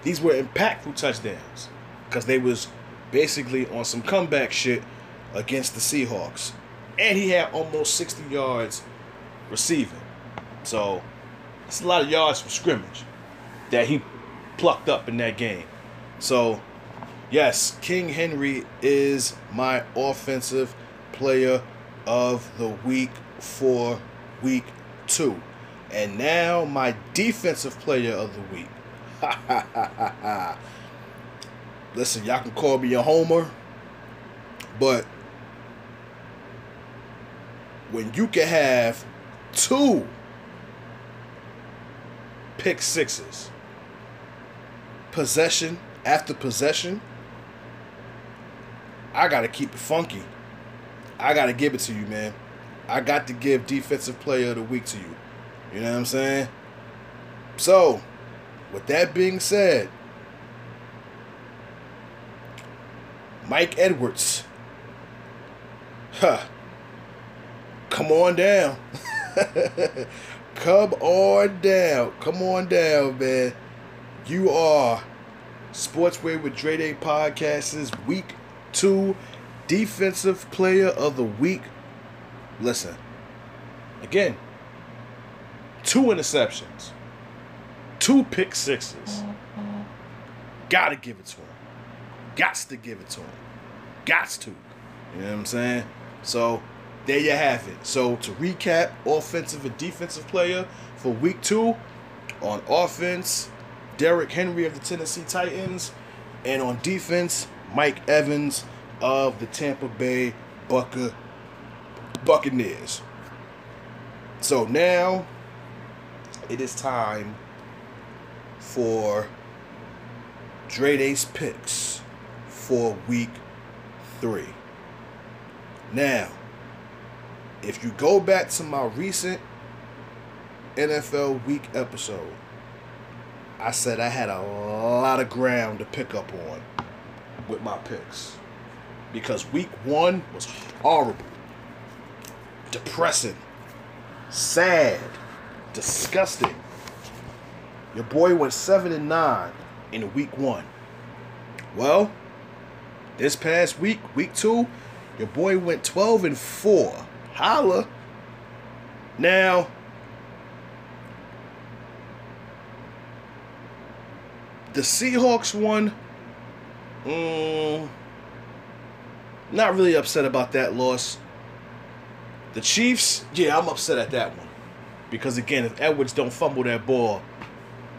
These were impactful touchdowns because they was basically on some comeback shit against the Seahawks. And he had almost 60 yards receiving. So, it's a lot of yards from scrimmage that he plucked up in that game. So, yes, King Henry is my offensive player of the week for week two. And now my defensive player of the week. Listen, y'all can call me a homer, but when you can have two pick sixes, possession after possession, I got to keep it funky. I got to give it to you, man. I got to give defensive player of the week to you. You know what I'm saying? So, with that being said, Mike Edwards. Huh. Come on down. Come on down. Come on down, man. You are Sportsway with Dre Day Podcast's week two defensive player of the week. Listen, again, two interceptions, two pick sixes. Gotta give it to him. Gots to give it to him. Gots to. You know what I'm saying? So there you have it. So to recap, offensive and defensive player for week two. On offense, Derrick Henry of the Tennessee Titans. And on defense, Mike Evans of the Tampa Bay Bucca, Buccaneers. So now it is time for Dre Day's picks for week three. Now, if you go back to my recent NFL week episode, I said I had a lot of ground to pick up on with my picks. Because week one was horrible, depressing, sad, disgusting. Your boy went 7 and 9 in week one. Well, this past week, week two, your boy went 12 and 4. Holla. Now, the Seahawks won. Mm, not really upset about that loss. The Chiefs, yeah, I'm upset at that one. Because again, if Edwards don't fumble that ball,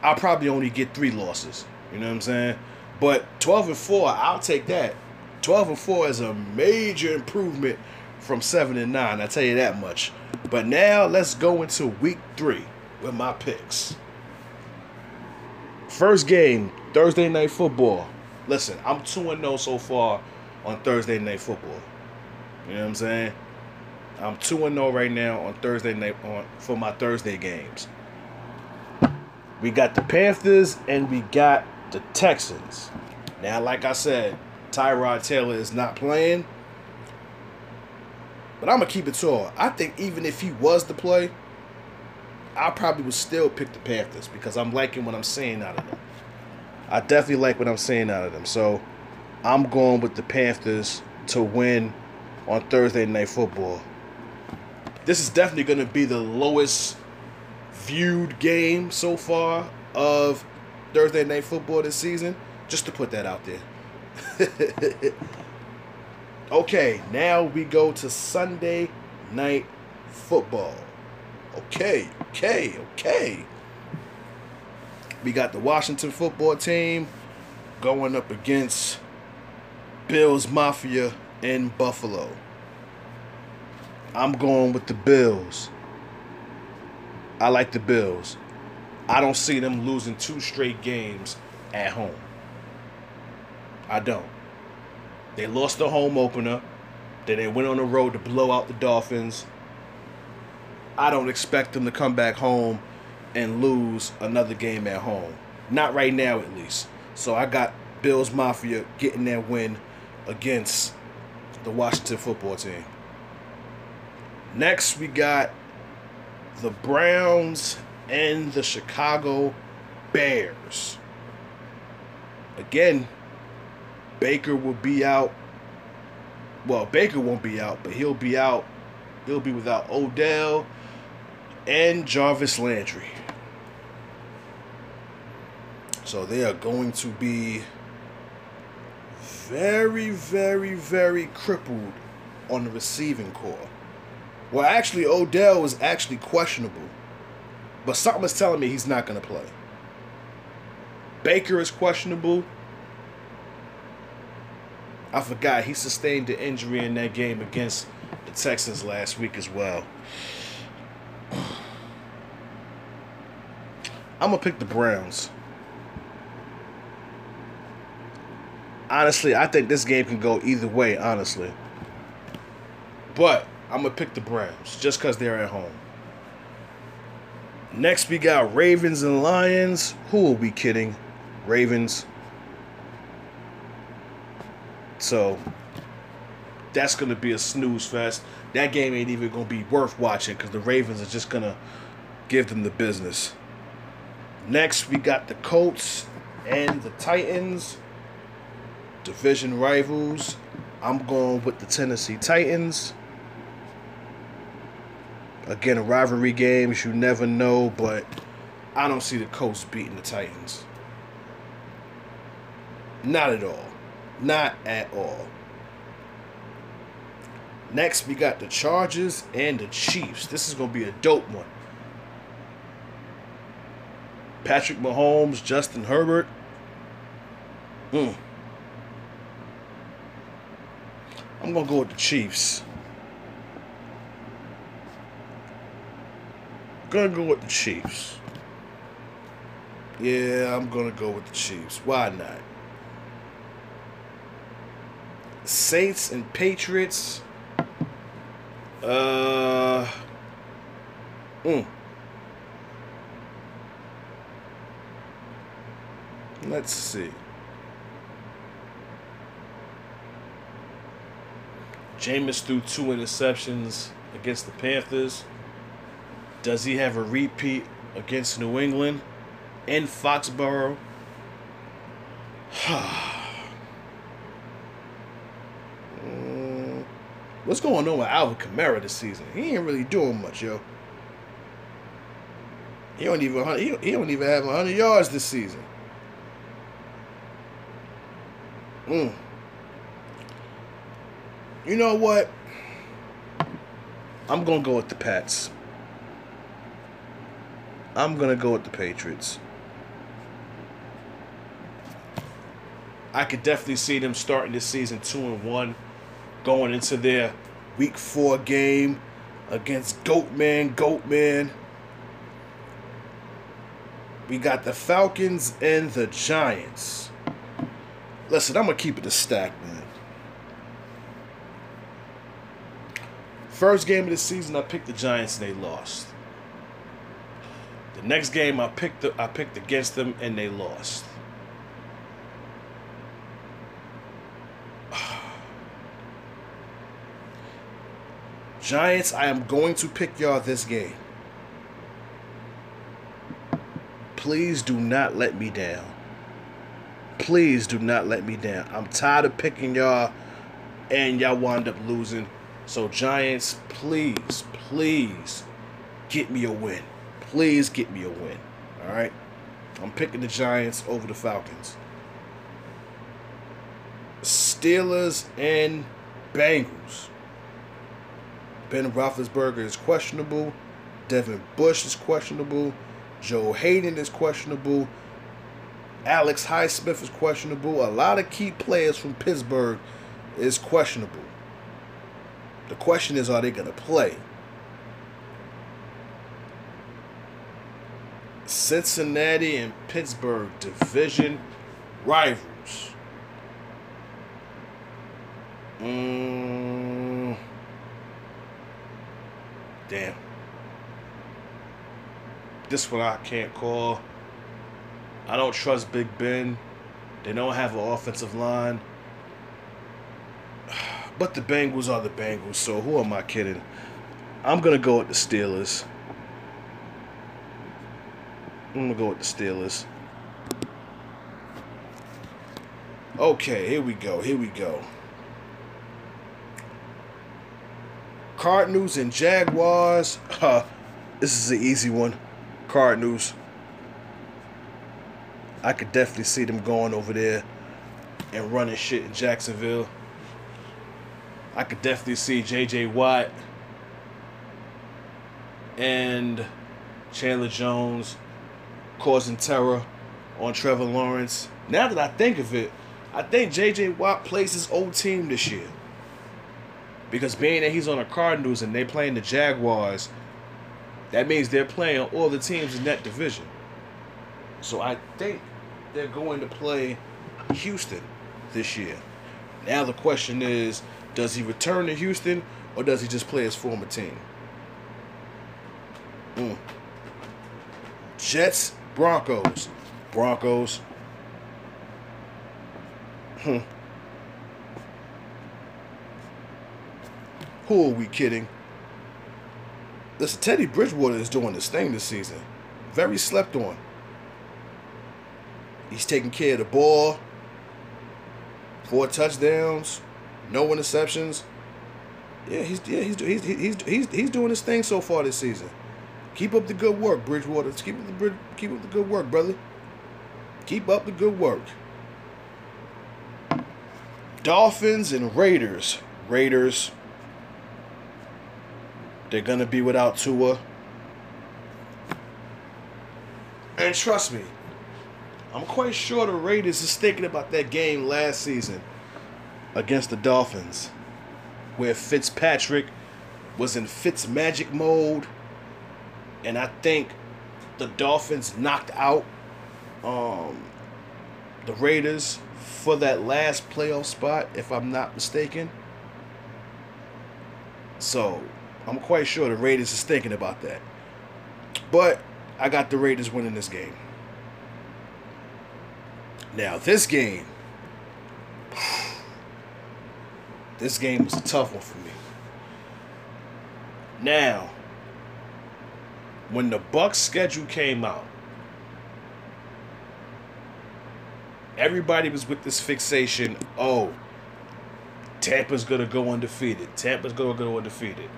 I'll probably only get three losses. You know what I'm saying? But 12 and 4, I'll take that. 12 and 4 is a major improvement from 7 and 9, I tell you that much. But now let's go into week 3 with my picks. First game, Thursday night football. Listen, I'm 2 and 0 so far on Thursday night football. You know what I'm saying? I'm 2 and 0 right now on Thursday night on for my Thursday games. We got the Panthers and we got the Texans. Now, like I said, Tyrod Taylor is not playing. But I'm gonna keep it tall. I think even if he was to play, I probably would still pick the Panthers because I'm liking what I'm seeing out of them. I definitely like what I'm seeing out of them. So I'm going with the Panthers to win on Thursday night football. This is definitely to be the lowest viewed game so far of Thursday night football this season. Just to put that out there. okay, now we go to Sunday night football. Okay, okay, okay. We got the Washington football team going up against Bills Mafia in Buffalo. I'm going with the Bills. I like the Bills. I don't see them losing two straight games at home. I don't. They lost the home opener. Then they went on the road to blow out the Dolphins. I don't expect them to come back home and lose another game at home. Not right now, at least. So I got Bills Mafia getting that win against the Washington football team. Next, we got the Browns and the Chicago Bears. Again, Baker will be out. Well, Baker won't be out, but he'll be out. He'll be without Odell and Jarvis Landry. So they are going to be very, very, very crippled on the receiving corps. Well, actually, Odell is actually questionable, but something is telling me he's not going to play. Baker is questionable. I forgot he sustained an injury in that game against the Texans last week as well. I'm gonna pick the Browns. Honestly, I think this game can go either way, honestly. But I'm gonna pick the Browns just because they're at home. Next, we got Ravens and Lions. Who are we kidding? Ravens. So that's gonna be a snooze fest. That game ain't even gonna be worth watching because the Ravens are just gonna give them the business. Next, we got the Colts and the Titans, division rivals. I'm going with the Tennessee Titans. Again, a rivalry games, you never know, but I don't see the Colts beating the Titans. Not at all. Not at all. Next, we got the Chargers and the Chiefs. This is going to be a dope one. Patrick Mahomes, Justin Herbert. Hmm. I'm going to go with the Chiefs. Gonna go with the Chiefs. Yeah, I'm gonna go with the Chiefs. Why not? Saints and Patriots. Uh. Mm. Let's see. Jameis threw two interceptions against the Panthers. Does he have a repeat against New England in Foxborough? what's going on with Alvin Kamara this season? He ain't really doing much, yo. He don't even he don't, even have 100 yards this season. Mm. You know what? I'm gonna go with the Pats. I'm gonna go with the Patriots. I could definitely see them starting this season two and one, going into their week four game against Goatman, Goatman. We got the Falcons and the Giants. Listen, I'm gonna keep it a stack, man. First game of the season, I picked the Giants and they lost. The next game I picked the, I picked against them and they lost. Giants, I am going to pick y'all this game. Please do not let me down. Please do not let me down. I'm tired of picking y'all and y'all wind up losing. So Giants, please, please get me a win. Please get me a win. All right? I'm picking the Giants over the Falcons. Steelers and Bengals. Ben Roethlisberger is questionable. Devin Bush is questionable. Joe Haden is questionable. Alex Highsmith is questionable. A lot of key players from Pittsburgh is questionable. The question is, are they going to play? Cincinnati and Pittsburgh division rivals. Mm, damn. This one I can't call. I don't trust Big Ben. They don't have an offensive line. But the Bengals are the Bengals, so who am I kidding? I'm gonna go with the Steelers. I'm gonna go with the Steelers. Okay, here we go. Here we go. Cardinals and Jaguars. Huh, this is an easy one. Cardinals. I could definitely see them going over there and running shit in Jacksonville. I could definitely see J.J. Watt and Chandler Jones causing terror on Trevor Lawrence. Now that I think of it, I think J.J. Watt plays his old team this year. Because being that he's on the Cardinals and they're playing the Jaguars, that means they're playing all the teams in that division. So I think they're going to play Houston this year. Now the question is, does he return to Houston or does he just play his former team? Mm. Jets, Broncos. Broncos. Hmm. Who are we kidding? Listen, Teddy Bridgewater is doing this thing this season. Very slept on. He's taking care of the ball. Four touchdowns, no interceptions. Yeah, he's yeah he's he's he's he's he's doing his thing so far this season. Keep up the good work, Bridgewater. Keep up the keep up the good work, brother. Keep up the good work. Dolphins and Raiders. Raiders. They're gonna be without Tua. And trust me, I'm quite sure the Raiders is thinking about that game last season against the Dolphins, where Fitzpatrick was in Fitz magic mode, and I think the Dolphins knocked out um, the Raiders for that last playoff spot, if I'm not mistaken. So I'm quite sure the Raiders is thinking about that. But I got the Raiders winning this game. Now, this game, this game was a tough one for me. Now, when the Bucks schedule came out, everybody was with this fixation, oh, Tampa's gonna go undefeated. Tampa's gonna go undefeated.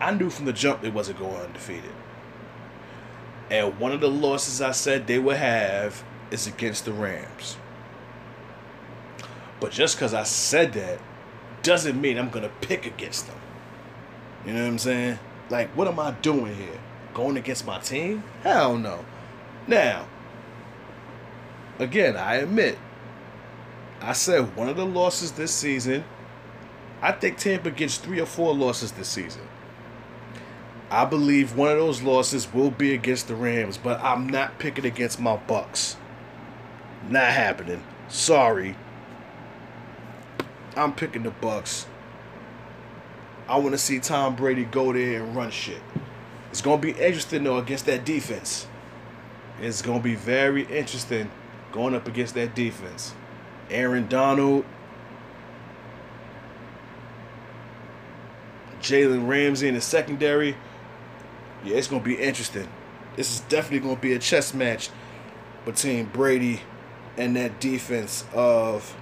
I knew from the jump they wasn't going undefeated. And one of the losses I said they would have is against the Rams. But just because I said that doesn't mean I'm going to pick against them. You know what I'm saying? Like, what am I doing here? Going against my team? Hell no. Now, again, I admit, I said one of the losses this season, I think Tampa gets three or four losses this season. I believe one of those losses will be against the Rams, but I'm not picking against my Bucks. Not happening. Sorry. I'm picking the Bucks. I want to see Tom Brady go there and run shit. It's going to be interesting though against that defense. It's going to be very interesting going up against that defense. Aaron Donald, Jalen Ramsey in the secondary. Yeah, it's to be interesting. This is definitely to be a chess match between Brady and that defense of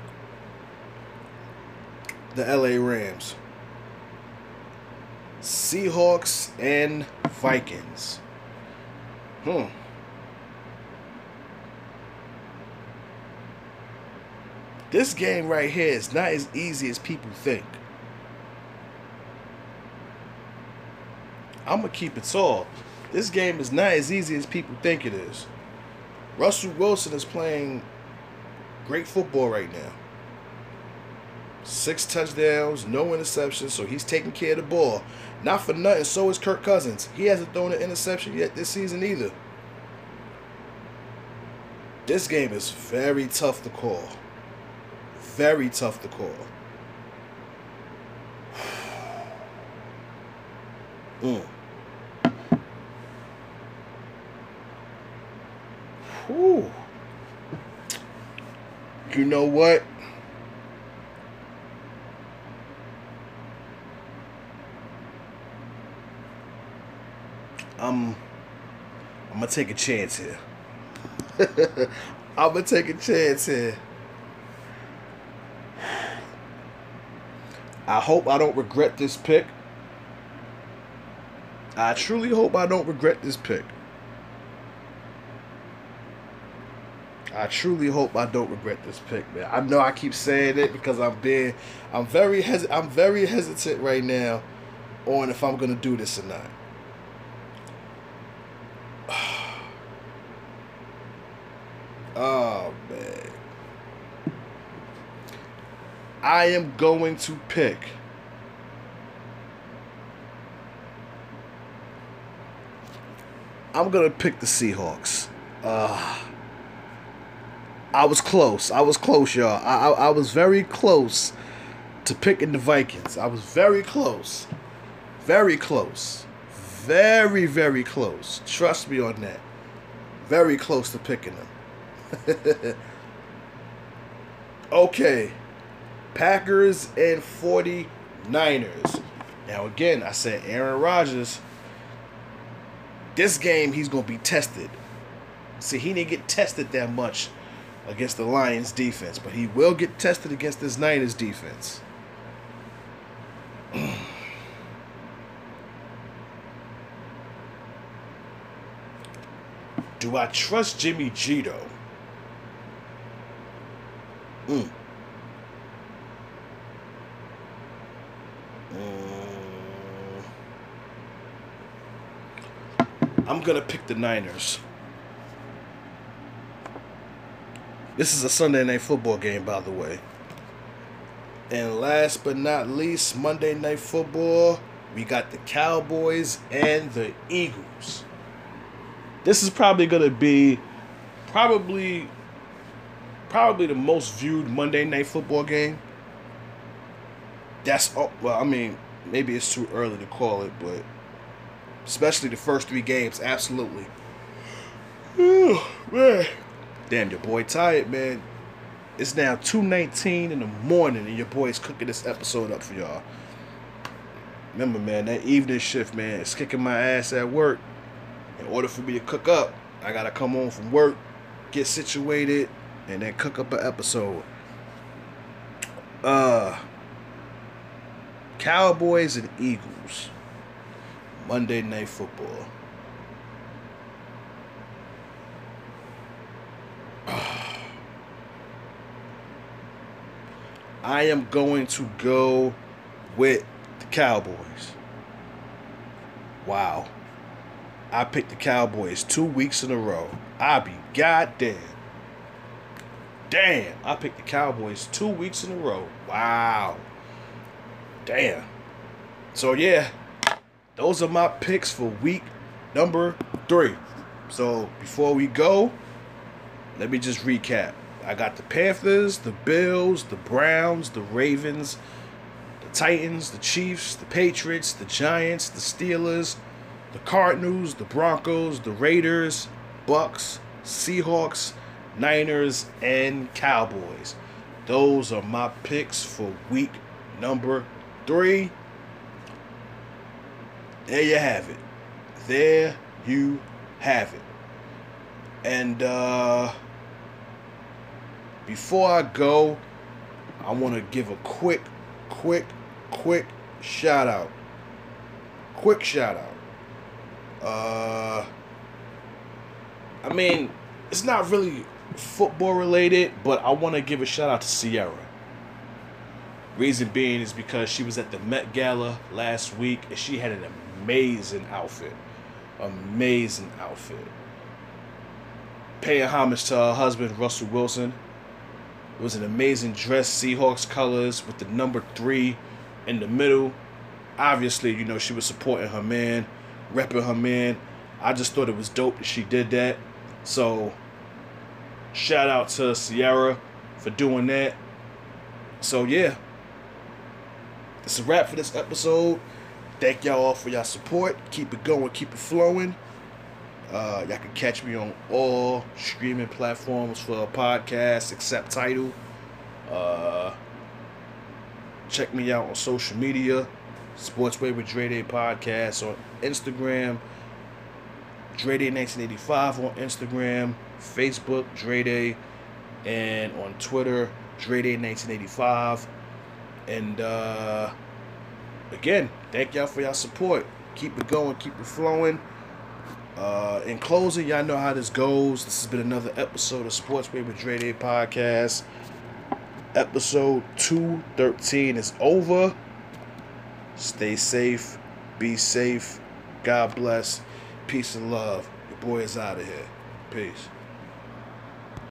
the LA Rams. Seahawks and Vikings. Hmm. This game right here is not as easy as people think. I'm to keep it tall. This game is not as easy as people think it is. Russell Wilson is playing great football right now. Six touchdowns, no interceptions, so he's taking care of the ball. Not for nothing, so is Kirk Cousins. He hasn't thrown an interception yet this season either. This game is very tough to call. Very tough to call. mm. Whew. You know what? I'm I'm gonna take a chance here. I'm gonna take a chance here. I hope I don't regret this pick. I truly hope I don't regret this pick. I truly hope I don't regret this pick, man. I know I keep saying it because I'm being, I'm very hes- I'm very hesitant right now on if I'm gonna do this or not. Oh man. I am going to pick I'm gonna pick the Seahawks. Uh, I was close. I was close, y'all. I, I I was very close to picking the Vikings. I was very close. Very close. Very, very close. Trust me on that. Very close to picking them. okay. Packers and 49ers. Now, again, I said Aaron Rodgers. This game, he's going to be tested. See, he didn't get tested that much against the Lions defense, but he will get tested against this Niners defense. Do I trust Jimmy G though? Mm. Mm. I'm gonna pick the Niners. This is a Sunday night football game, by the way. And last but not least, Monday night football, we got the Cowboys and the Eagles. This is probably gonna be probably probably the most viewed Monday night football game. That's oh, well, I mean, maybe it's too early to call it, but especially the first three games, absolutely. Man. Damn, your boy tired, man. It's now 2.19 in the morning and your boy's cooking this episode up for y'all. Remember, man, that evening shift, man, is kicking my ass at work. In order for me to cook up, I gotta come home from work, get situated, and then cook up an episode. Uh Cowboys and Eagles. Monday night football. I am going to go with the Cowboys. Wow. I picked the Cowboys two weeks in a row. I be goddamn. Damn. I picked the Cowboys two weeks in a row. Wow. Damn. So yeah, those are my picks for week number three. So before we go, let me just recap. I got the Panthers, the Bills, the Browns, the Ravens, the Titans, the Chiefs, the Patriots, the Giants, the Steelers, the Cardinals, the Broncos, the Raiders, Bucs, Seahawks, Niners, and Cowboys. Those are my picks for week number three. There you have it. There you have it. And uh before I go, I want to give a quick, quick, quick shout out. Quick shout out. Uh, I mean, it's not really football related, but I want to give a shout out to Ciara. Reason being is because she was at the Met Gala last week and she had an amazing outfit. Amazing outfit. Paying homage to her husband, Russell Wilson it was an amazing dress, Seahawks colors with the number three in the middle. Obviously, you know, she was supporting her man, repping her man. I just thought it was dope that she did that. So, shout out to Ciara for doing that. So, yeah. It's a wrap for this episode. Thank y'all all for y'all support. Keep it going, keep it flowing. Uh, y'all can catch me on all streaming platforms for a podcast except Tidal. Uh, check me out on social media. Sportsway with Dre Day Podcast on Instagram. Dre Day 1985 on Instagram. Facebook, Dre Day. And on Twitter, Dre Day 1985. And uh, again, thank y'all for y'all support. Keep it going, keep it flowing. Uh, in closing, y'all know how this goes. This has been another episode of Sportsway with Dre Day Podcast. Episode 213 is over. Stay safe. Be safe. God bless. Peace and love. Your boy is out of here. Peace.